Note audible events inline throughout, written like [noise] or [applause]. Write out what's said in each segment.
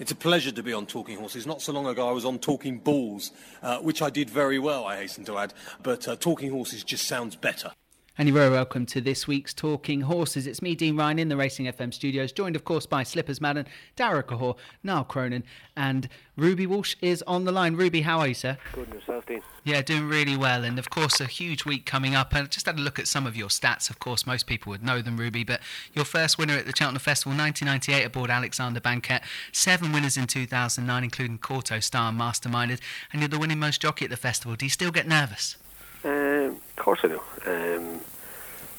It's a pleasure to be on Talking Horses. Not so long ago, I was on Talking Bulls, uh, which I did very well, I hasten to add. But uh, Talking Horses just sounds better. And you're very welcome to this week's Talking Horses. It's me, Dean Ryan, in the Racing FM studios, joined, of course, by Slippers Madden, Darragh Cahor, Niall Cronin, and Ruby Walsh is on the line. Ruby, how are you, sir? Good, and yourself, Dean? Yeah, doing really well. And, of course, a huge week coming up. And just had a look at some of your stats. Of course, most people would know them, Ruby, but your first winner at the Cheltenham Festival, 1998, aboard Alexander Banquet. Seven winners in 2009, including Kauto, Star, and Masterminded. And you're the winning most jockey at the festival. Do you still get nervous? Um, of course I do. Um,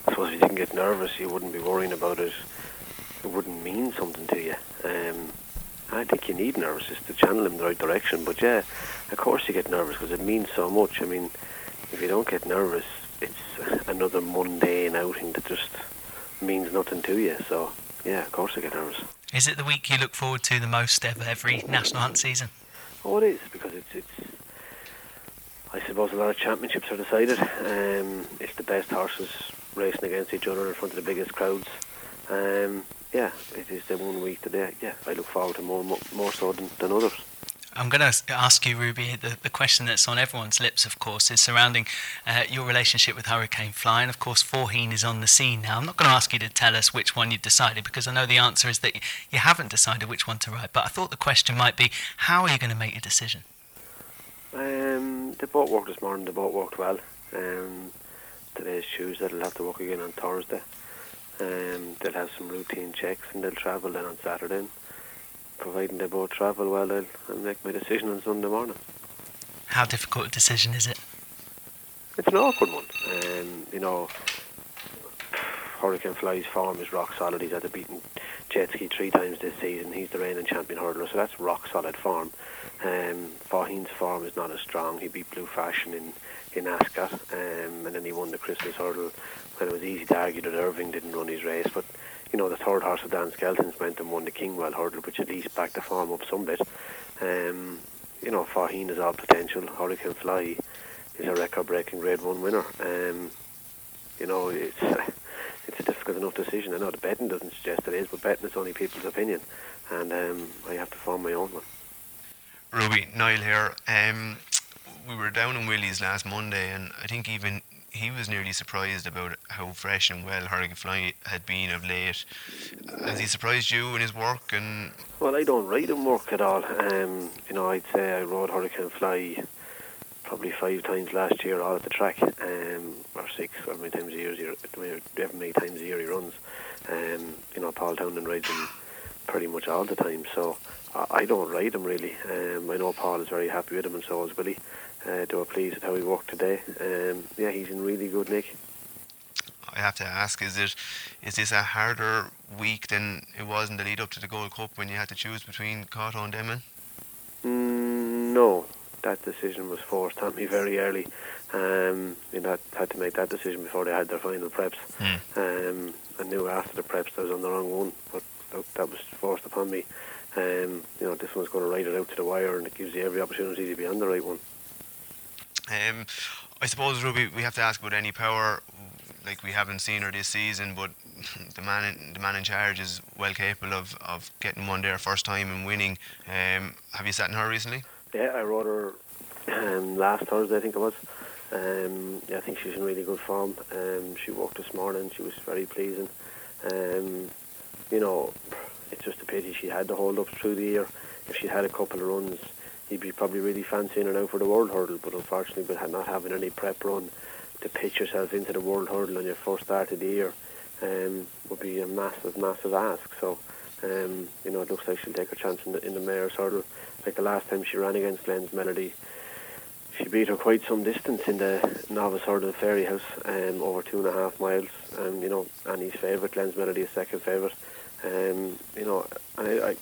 I suppose if you didn't get nervous, you wouldn't be worrying about it. It wouldn't mean something to you. Um, I think you need nervous just to channel in the right direction. But yeah, of course you get nervous because it means so much. I mean, if you don't get nervous, it's another mundane outing that just means nothing to you. So yeah, of course I get nervous. Is it the week you look forward to the most of every national hunt season? Oh, it is because it's it's. I suppose a lot of championships are decided. Um, it's the best horses racing against each other in front of the biggest crowds. Um, yeah, it is the one week today. Yeah, I look forward to more more so than, than others. I'm going to ask you, Ruby, the, the question that's on everyone's lips, of course, is surrounding uh, your relationship with Hurricane Fly. And of course, Faugheen is on the scene now. I'm not going to ask you to tell us which one you've decided because I know the answer is that you haven't decided which one to ride. But I thought the question might be how are you going to make a decision? Um, the boat worked this morning, the boat worked well. Um, today's Tuesday, they'll have to work again on Thursday. Um, they'll have some routine checks and they'll travel then on Saturday. And providing they both travel well, I'll, I'll make my decision on Sunday morning. How difficult a decision is it? It's an awkward one. Um, you know, Hurricane Fly's form is rock solid. He's had to beaten Jezki three times this season. He's the reigning champion hurdler, so that's rock solid form. Um, Faugheen's form is not as strong. He beat Blue Fashion in in Ascot, um, and then he won the Christmas hurdle when it was easy to argue that Irving didn't run his race. But you know, the third horse of Dan Skelton's went and won the Kingwell hurdle, which at least backed the form up some bit. Um, you know, Faugheen is all potential. Hurricane Fly is a record-breaking Grade One winner. Um, you know, it's it's a difficult enough decision. I know the betting doesn't suggest it is, but betting is only people's opinion, and um, I have to form my own one. Ruby, Niall here. Um, we were down in Willie's last Monday, and I think even he was nearly surprised about how fresh and well Hurricane Fly had been of late. Has he surprised you in his work? And well, I don't ride him work at all. Um, you know, I'd say I rode Hurricane Fly probably five times last year all at the track, um, six, or many times a year, however many times a year he runs. Um, you know, Paul Townend rides him pretty much all the time, so I, don't ride him really. Um, I know Paul is very happy with him, and so is Willie. Uh, they were pleased with how he worked today. Um, yeah, he's in really good nick. I have to ask: Is it is this a harder week than it was in the lead up to the Gold Cup when you had to choose between Kauto and Denman? Mm, no, that decision was forced on me very early. Um, you know, I had to make that decision before they had their final preps. Mm. Um, I knew after the preps I was on the wrong one, but that was forced upon me. Um, you know, this one's going to ride it out to the wire, and it gives you every opportunity to be on the right one. Um, I suppose, Ruby, we have to ask about Annie Power. Like we haven't seen her this season, but [laughs] the man, in, the man in charge is well capable of, of getting one there first time and winning. Um, have you sat in her recently? Yeah, I rode her um, last Thursday, I think it was. Um, yeah, I think she's in really good form. Um, she walked this morning. She was very pleasing. Um, you know, it's just a pity she had to hold up through the year. If she had a couple of runs, he'd be probably really fancying her now for the World Hurdle. But unfortunately, with not having any prep run to pitch yourself into the World Hurdle on your first start of the year um, would be a massive, massive ask. So, um, you know, it looks like she'll take her chance in the, in the Mares' Hurdle. Like the last time she ran against Glens Melody, she beat her quite some distance in the novice hurdle Fairyhouse, um, over two and a half miles. Um, you know, Annie's favourite, Glens Melody, is second favourite. Um, you know, and I, I,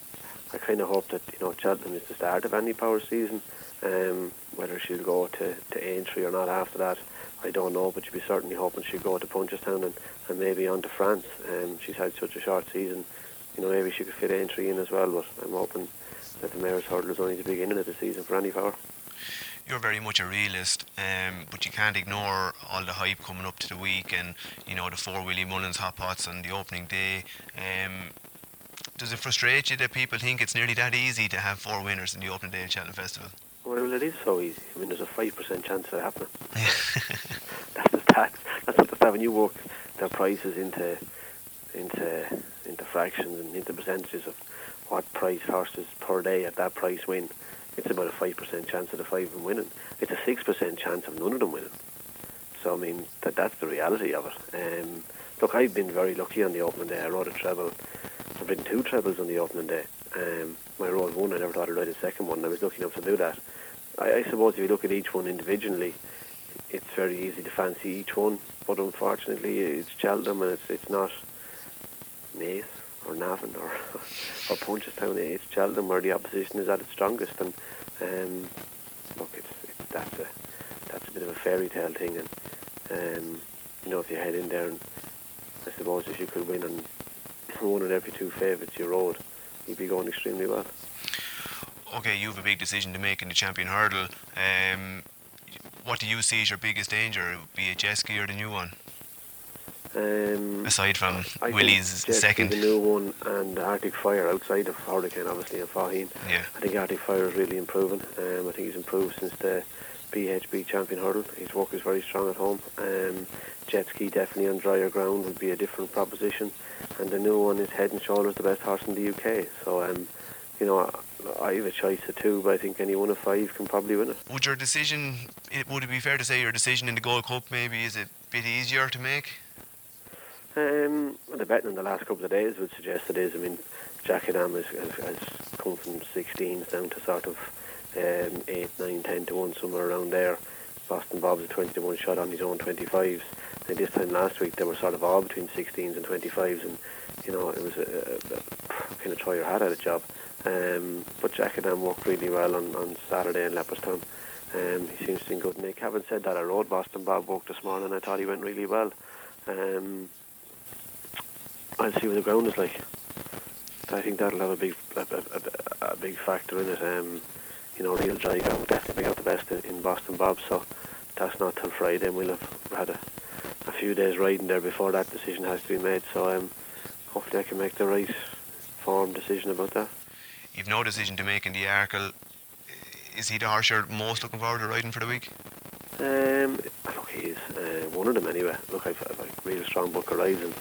I kind of hope that you know Cheltenham is the start of Annie power season. Um, whether she'll go to to Aintree or not after that, I don't know. But you'd be certainly hoping she'll go to Punchestown and, and maybe on to France. Um, she's had such a short season. You know, maybe she could fit Aintree in as well. But I'm hoping that the Mares' Hurdle is only the beginning of the season for Annie Power you're very much a realist, um, but you can't ignore all the hype coming up to the week and you know the four Willie Mullins hot pots on the opening day. Um, does it frustrate you that people think it's nearly that easy to have four winners in the opening day of Cheltenham Festival? Well, it is so easy. I mean, there's a five percent chance of it happening. [laughs] that's the stats. That's not the stat. When you work their prices into into into fractions and into percentages of what price horses per day at that price win, it's about a five percent chance of the five of them winning. It's a six percent chance of none of them winning. So I mean, that that's the reality of it. Um, look, I've been very lucky on the opening day. I rode a treble. I've ridden two trebles on the opening day. Um, I rode one. I never thought I'd ride a second one. I was lucky enough to do that. I, I suppose if you look at each one individually, it's very easy to fancy each one. But unfortunately, it's Cheltenham and it's it's not Or Navan or [laughs] or Punchestown. It's Cheltenham where the opposition is at its strongest. And um, look, it's, it's that's a that's a bit of a fairy tale thing. And um, you know, if you head in there and I suppose if you could win on [laughs] one in every two favourites you rode, you'd be going extremely well. Okay, you have a big decision to make in the champion hurdle. Um, what do you see as your biggest danger, be it Jezki or the new one? Um, Aside from I Willie's think second. the new one, and Arctic Fire outside of Hurricane, obviously, and Faugheen. Yeah. I think Arctic Fire is really improving. Um, I think he's improved since the BHP champion hurdle. His work is very strong at home. Um, Jezki definitely on drier ground would be a different proposition. And the new one is head and shoulders the best horse in the UK. So, um, you know, I, I have a choice of two, but I think any one of five can probably win it. Would your decision, it, would it be fair to say your decision in the Gold Cup maybe is a bit easier to make? Um, well, the betting in the last couple of days would suggest it is. I mean, Djakadam has, has, has come from 16s down to sort of um, 8, 9, 10 to 1, somewhere around there. Boston Bob's a 21 shot on his own 25s. And this time last week, they were sort of all between 16s and 25s, and you know, it was a, a, a kind of try your hat at a job. Um, but Djakadam worked really well on, on Saturday in Leopardstown. Um, he seems to be in good nick. Having said that, I rode Boston Bob work this morning. I thought he went really well. Um, I'll see what the ground is like. I think that'll have a big a, a, a, big factor in it. Um, you know, real dry ground definitely bring out the best in, in Boston Bob. So that's not till Friday. and We'll have had a, a few days riding there before that decision has to be made. So um, hopefully I can make the right form decision about that. You've no decision to make in the Arkle. Is he the horse you're most looking forward to riding for the week? Um, look, he's uh, one of them anyway. Look, I've, I've a really strong book of rides, and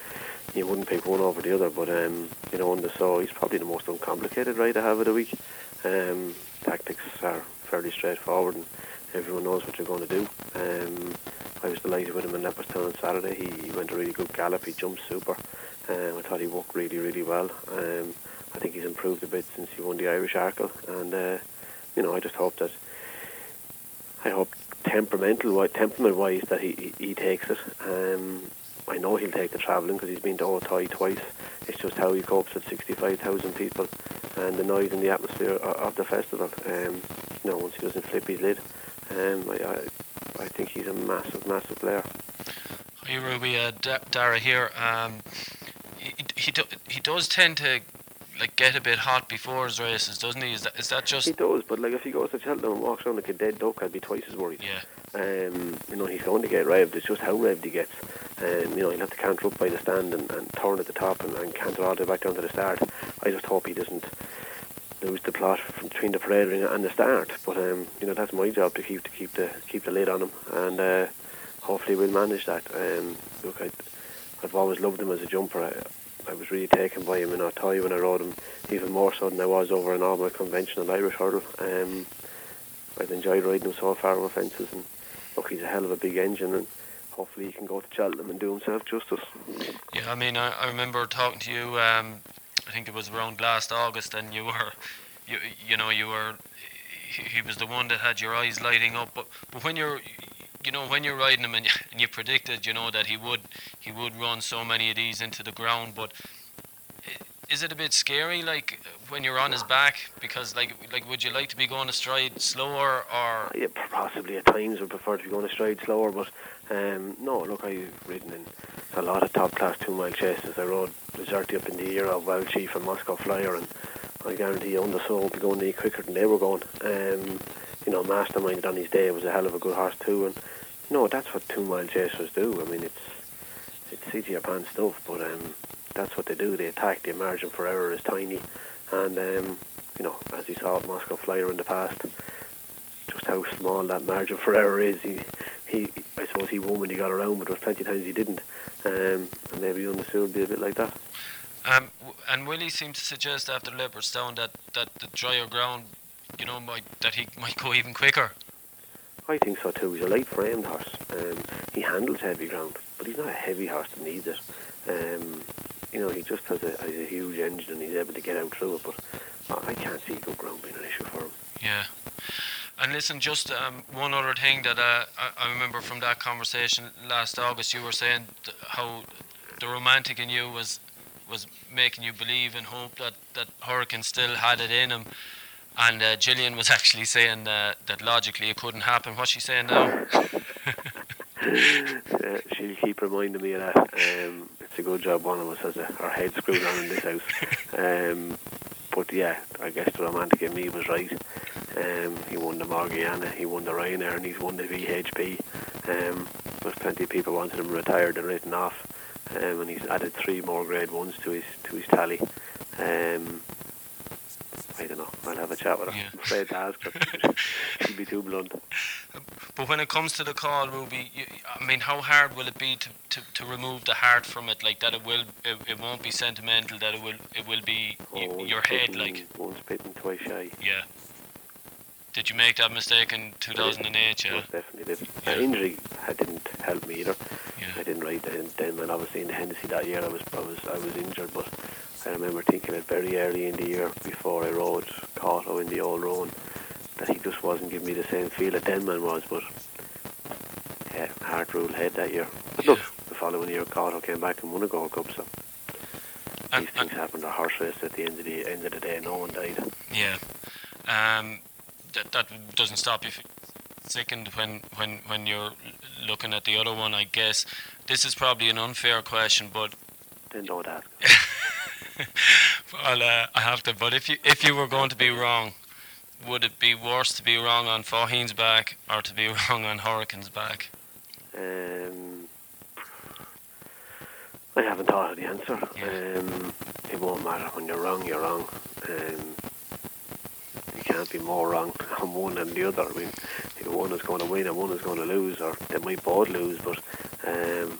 you wouldn't pick one over the other. But um, you know, on the saw, he's probably the most uncomplicated ride I have of the week. Um, tactics are fairly straightforward, and everyone knows what you're going to do. Um, I was delighted with him in Leopardstown on Saturday. He, he went a really good gallop. He jumped super. Um, I thought he worked really, really well. Um, I think he's improved a bit since he won the Irish Arkle, and uh, you know, I just hope that I hope temperamental, temperament wise, that he, he, he takes it. Um, I know he'll take the travelling because he's been to Auteuil twice. It's just how he copes with 65,000 people and the noise and the atmosphere of, the festival. Um, you know, once he doesn't flip his lid, um, I, I, I think he's a massive, massive player. Hi Ruby, uh, Da- Dara here. Um, he he, do, he does tend to like get a bit hot before his races, doesn't he? Is that is that just He does, but like if he goes to Cheltenham and walks around like a dead duck, I'd be twice as worried. yeah? Um, you know, he's going to get revved. It's just how revved he gets. Um, you know, he'll have to canter up by the stand and, and turn at the top and, and canter all the way back down to the start. I just hope he doesn't lose the plot from between the parade ring and the start. But um, you know, that's my job to keep to keep the keep the lid on him, and uh, hopefully we'll manage that. Um, look, I, I've always loved him as a jumper. I, I was really taken by him in Auteuil when I rode him, even more so than I was over all my conventional Irish hurdle. Um, I've enjoyed riding him so far over fences, and look, he's a hell of a big engine, and hopefully he can go to Cheltenham and do himself justice. Yeah, I mean, I, I remember talking to you. Um, I think it was around last August, and you were, you you know, you were. He, he was the one that had your eyes lighting up. But but when you're, you know, when you're riding him and you, and you predicted, you know, that he would he would run so many of these into the ground. But is it a bit scary, like when you're on his back? Because like like, would you like to be going a stride slower or? Yeah, possibly at times would prefer to be going a stride slower, but um, no, look, I've ridden in a lot of top class two mile chases. I rode Deserti up in the era of Well Chief and Moscow Flyer, and I guarantee you, Un de Sceaux will be going any quicker than they were going. Um, you know, Master Minded on his day was a hell of a good horse too, and you know that's what two mile chasers do. I mean, it's it's your pants stuff, but um, that's what they do. They attack. The margin for error is tiny, and um, you know, as you saw at Moscow Flyer in the past, just how small that margin for error is. He, he, I suppose he won when he got around, but there was plenty of times he didn't, um, and maybe Un de Sceaux would be a bit like that. Um, and Willie seemed to suggest after Leopardstown that, that the drier ground, you know, might that he might go even quicker. I think so too. He's a light framed horse. Um, he handles heavy ground, but he's not a heavy horse that needs it. Um, you know, he just has a, has a huge engine and he's able to get out through it. But I can't see good ground being an issue for him. Yeah. And listen, just um, one other thing that uh, I, I remember from that conversation last August, you were saying th- how the romantic in you was was making you believe and hope that, that Hurricane still had it in him. And uh, Gillian was [laughs] actually saying uh, that logically it couldn't happen. What's she saying now? uh, [laughs] she'll keep reminding me of that. Um, it's a good job one of us has a, our head screwed on in this house. Um, but yeah, I guess the romantic in me was right. Um, he won the Morgiana, he won the Ryanair, and he's won the BHP. Um, there's plenty of people wanting him retired and written off, um, and he's added three more Grade Ones to his to his tally. Um, I don't know. I'll have a chat with her. Yeah. [laughs] I'm afraid to ask her. [laughs] She'd be too blunt. But when it comes to the call, Ruby, you, I mean, how hard will it be to, to, to remove the heart from it? Like that, it will, it, it won't be sentimental. That it will, it will be y- Oh, your head. Like, once bitten, twice shy. yeah. Did you make that mistake in 2008? Yeah. Most definitely did. Yeah. Uh, injury had, didn't help me either. I didn't ride then. Then when obviously in the Hennessy that year, I was I was I was injured, but I remember thinking it very early in the year before I rode Kauto in the old roan that he just wasn't giving me the same feel that Denman was. But yeah, hard ruled head that year. But look, the following year Kauto came back and won a Gold Cup. So And, these things happen. The horse race at the end of the end of the day, no one died. Yeah. Um, that that doesn't stop you. Second, when when when you're looking at the other one, I guess this is probably an unfair question, but Then don't ask. [laughs] well, uh, I have to. But if you if you were going to be wrong, would it be worse to be wrong on Faugheen's back or to be [laughs] wrong on Hurricane's back? Um, I haven't thought of the answer. Yeah. Um, it won't matter when you're wrong. You're wrong. Um, you can't be more wrong [laughs] on one than the other. I mean, one is going to win and one is going to lose, or they might both lose. But um,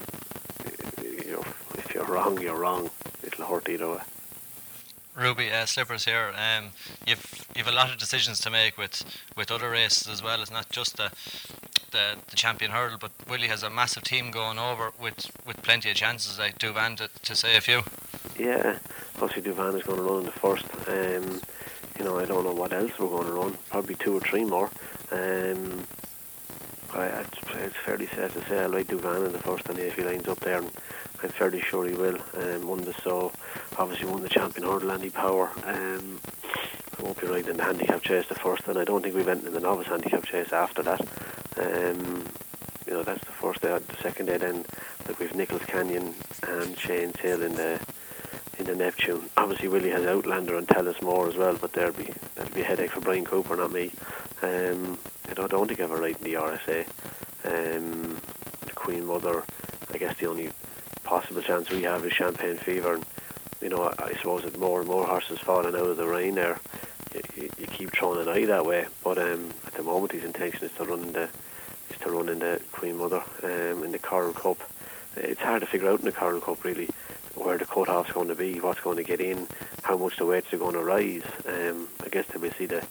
you know, if you're wrong, you're wrong. It'll hurt either way. Ruby, uh, Slippers here. Um, you've you've a lot of decisions to make with, with other races as well. It's not just the, the the champion hurdle, but Willie has a massive team going over with, with plenty of chances. Like Douvan to, to say a few. Yeah, obviously Douvan is going to run in the first. Um, you know, I don't know what else we're going to run. Probably two or three more. Um, I, it's, it's fairly safe to say I like Douvan in the first, and if he lines up there, and I'm fairly sure he will. Um, won the so obviously won the champion hurdle, Annie Power. Um, I won't be riding in the handicap chase the first, and I don't think we went in the novice handicap chase after that. Um, you know, that's the first day. The second day, then like we've Nichols Canyon and Shaneshill in the in the Neptune. Obviously, Willie has Outlander and Tell Us More as well, but there'll be that'll be a headache for Bryan Cooper, not me. Um, I don't, don't think I have a right in the RSA. Um, the Queen Mother, I guess the only possible chance we have is Champagne Fever. And, you know, I, I suppose with more and more horses falling out of the rain there, you, you, keep throwing an eye that way. But um, at the moment, his intention is to run in the is to run in the Queen Mother um, in the Coral Cup. It's hard to figure out in the Coral Cup really where the cut-off's going to be, what's going to get in, how much the weights are going to rise. Um, I guess till we see the,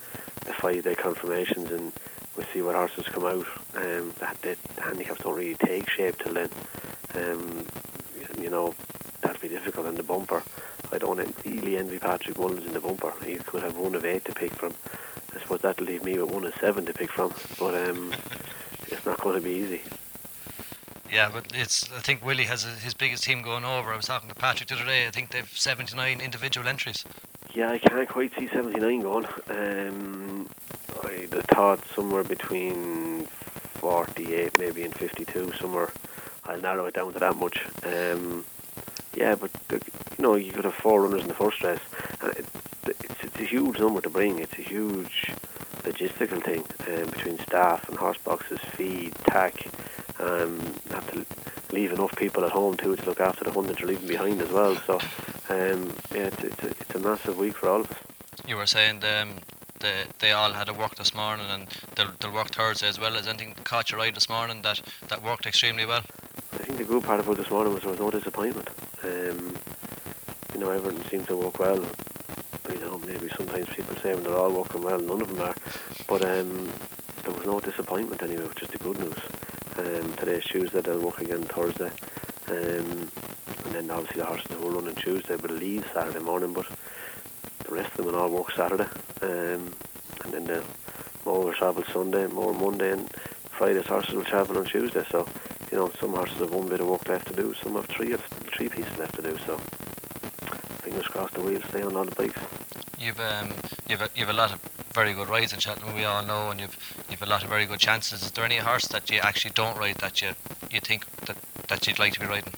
the five-day confirmations and we'll see what horses come out. Um, that the, the handicaps don't really take shape till then. Um, you know, that'll be difficult in the bumper. I don't really envy Patrick Mullins in the bumper. He could have one of eight to pick from. I suppose that'll leave me with one of seven to pick from. But um, it's not going to be easy. Yeah, but it's. I think Willie has a, his biggest team going over. I was talking to Patrick the other day. I think they've 79 individual entries. Yeah, I can't quite see 79 going. Um, I'd thought somewhere between 48 maybe and 52, somewhere. I'll narrow it down to that much. Um, yeah, but you know, you could have four runners in the first race. It's, it's a huge number to bring. It's a huge logistical thing um, between staff and horse boxes, feed, tack. Um, have to leave enough people at home too to look after the hundred you're leaving behind as well. So um, yeah, it's, it's, a, it's a massive week for all of us. You were saying um, they, they all had a work this morning and they'll, they'll work Thursday as well. Has anything caught your eye this morning that, that worked extremely well? I think the good part about this morning was there was no disappointment. Um, you know, everything seemed to work well. You know, maybe sometimes people say when they're all working well, none of them are. But um, there was no disappointment anyway, which is the good news. Um, today's Tuesday, they'll work again Thursday. Um, and then obviously the horses will run on Tuesday, but leave Saturday morning. But rest of them will all work Saturday. Um, and then the more will travel Sunday, more Monday, and Friday's horses will travel on Tuesday. So, you know, some horses have one bit of work left to do, some have three, three pieces left to do. So, fingers crossed the wheels stay on all the bikes. You've um, you've a, you've a lot of very good rides in Cheltenham, we all know, and you've you've a lot of very good chances. Is there any horse that you actually don't ride that you you think that, that you'd like to be riding?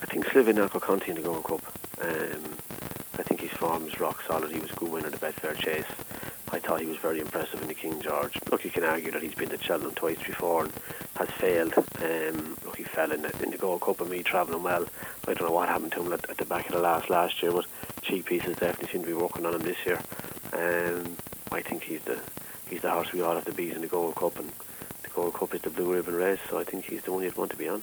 I think Silviniaco Conti in the Gold Cup. Um, I think his form is rock solid. He was a good winner of the Betfair Chase. I thought he was very impressive in the King George. Look, you can argue that he's been to Cheltenham twice before and has failed. Um, look, he fell in the, in the Gold Cup and me travelling well. I don't know what happened to him at, at the back of the last last year, but cheekpieces definitely seem to be working on him this year. Um, I think he's the he's the horse we all have to beat in the Gold Cup, and the Gold Cup is the blue ribbon race, so I think he's the one you'd want to be on.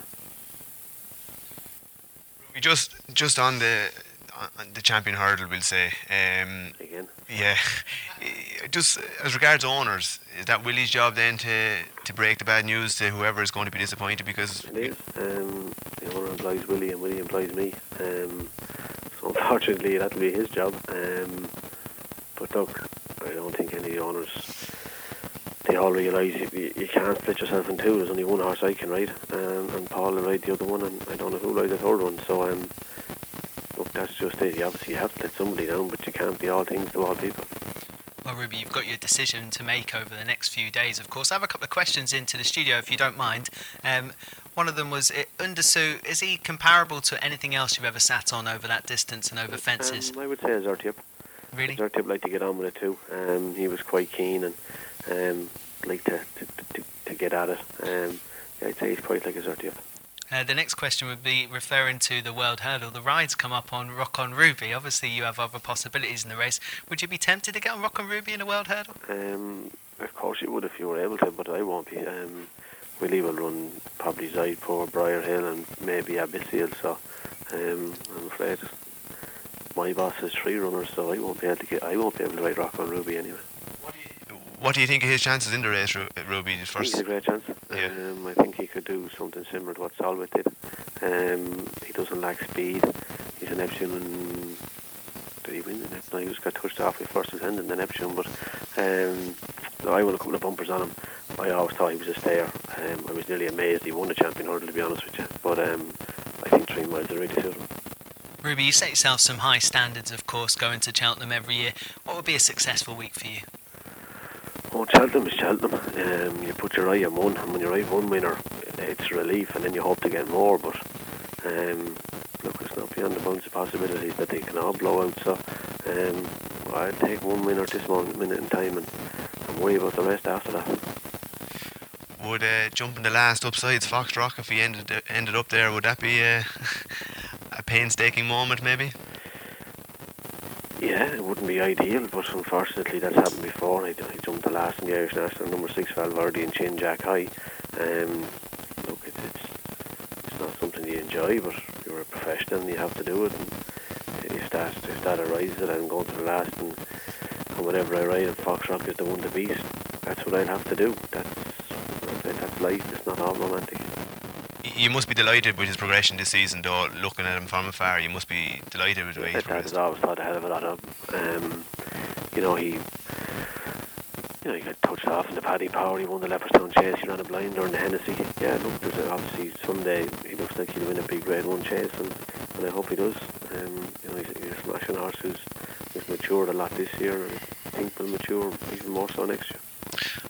Just just on the the champion hurdle, we'll say. Um, Again, yeah, [laughs] just as regards owners, is that Willie's job then to to break the bad news to whoever is going to be disappointed? Because it is. Um, the owner employs Willie, and Willie employs me. Um, so unfortunately, that'll be his job. Um, but look, I don't think any owners they all realise you, you can't split yourself in two. There's only one horse I can ride, um, and Paul will ride the other one, and I don't know who will ride the third one. So um, that's just it. You obviously have to let somebody down, but you can't be all things to all people. Well, Ruby, you've got your decision to make over the next few days, of course. I have a couple of questions into the studio, if you don't mind. Um, one of them was, it, Un de Sceaux, is he comparable to anything else you've ever sat on over that distance and over fences? Um, I would say Zertip. Really? Zertip liked to get on with it too. Um, he was quite keen and um, liked to, to, to, to get at it. Um, yeah, I'd say he's quite like a Zertip. Uh, the next question would be referring to the World Hurdle. The rides come up on Rock on Ruby. Obviously, you have other possibilities in the race. Would you be tempted to get on Rock on Ruby in a World Hurdle? Um, of course you would if you were able to, but I won't be. Um, Willie will run probably Zaidpur, Briar Hill, and maybe Abbyssial. So um, I'm afraid my boss is three runners, so I won't be able to get. I won't be able to ride Rock on Ruby anyway. What do you think of his chances in the race, Ru- Ruby? First, he's a great chance. Yeah. Um, I think he could do something similar to what Solwhit did. Um, he doesn't lack speed. He's an Epsom and did he win the Neptune? No, he was got touched off with First Lieutenant in the Neptune, but um, I won a couple of bumpers on him. I always thought he was a stayer. Um, I was nearly amazed he won the champion hurdle to be honest with you. But um, I think three miles are really suit him. Ruby, you set yourself some high standards, of course, going to Cheltenham every year. What would be a successful week for you? Cheltenham is Cheltenham. Um, you put your eye on one, and when you ride one winner, it's relief, and then you hope to get more. But um, look, it's not beyond the bounds of possibilities that they can all blow out. So um, I'd take one winner this moment, minute in time, and, and worry about the rest after that. would uh, jumping the last upsides Foxrock if he ended ended up there? Would that be uh, [laughs] a painstaking moment, maybe? Yeah, it wouldn't be ideal, but unfortunately that's happened before. I, I jumped the last in the Irish National, number six Valverde and Chin Jack High. Um, look, it's, it's it's not something you enjoy, but you're a professional and you have to do it. And if that if that arises, I'm going to the last, and, and whatever I ride, and Foxrock is the one to beat, that's what I'll have to do. That's that's life. It's not all romantic. Y- You must be delighted with his progression this season, though. Looking at him from afar, you must be delighted with the way he's That dad progressed. always thought a hell of a lot of him. Um, you know, he you know, he got touched off in the Paddy Power, he won the Leopardstown Chase, he ran a blinder in the Hennessy. Yeah, look, there's a, obviously someday he looks like he'll win a big grade one chase and, and I hope he does. Um, you know, he's, he's a smashing horse who's, who's matured a lot this year I think he'll mature even more so next year.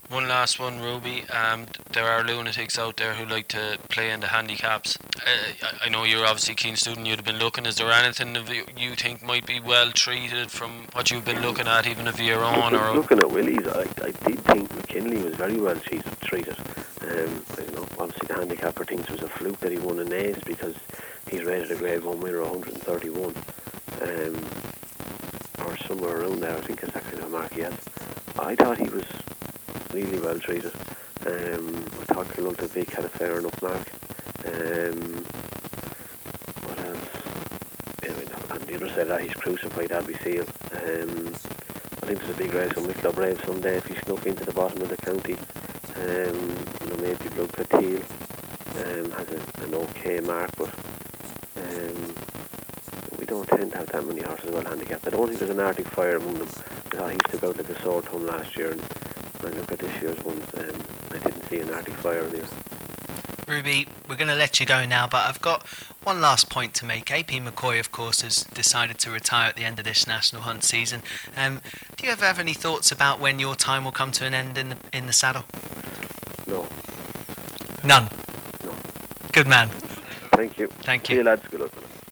One last one, Ruby. Um, d- there are lunatics out there who like to play in the handicaps. Uh, I- know you're obviously a keen student. You'd have been looking. Is there anything of you think might be well treated from what you've been looking at, even of your own? Or Looking at Willie's, I, I did think McKinley was very well treated. treated. Um, you know, obviously the handicapper thinks it was a fluke that he won an ace because he's rated a grade one winner 131. Um, or somewhere around there, I think it's actually the mark he. I thought he was really well treated. Um, I thought Clonulta Vic had a fair enough mark. Um, what else? Mean, on the other side of that, he's crucified Abbyssial. Um, I think there's a big race on Wicklow Brave someday if he snuck into the bottom of the county. Um, you know, maybe Blood Patil um, has a, an okay mark, but um, we don't tend to have that many horses well handicapped. I don't think there's an Arctic Fire among them. I thought he took out like a sore thumb last year, and I look at this year's ones, um, I didn't see an Arctic there. Ruby, we're going to let you go now, but I've got one last point to make. AP McCoy, of course, has decided to retire at the end of this national hunt season. Um, do you ever have any thoughts about when your time will come to an end in the in the saddle? No, None. no. Good man. Thank you. Thank you. See you. lads. Good.